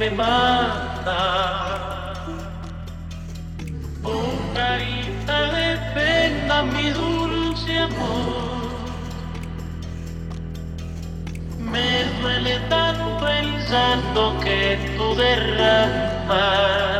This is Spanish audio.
me mata. Con carita de pena, mi dulce amor. Me duele tanto el santo que tú derramas.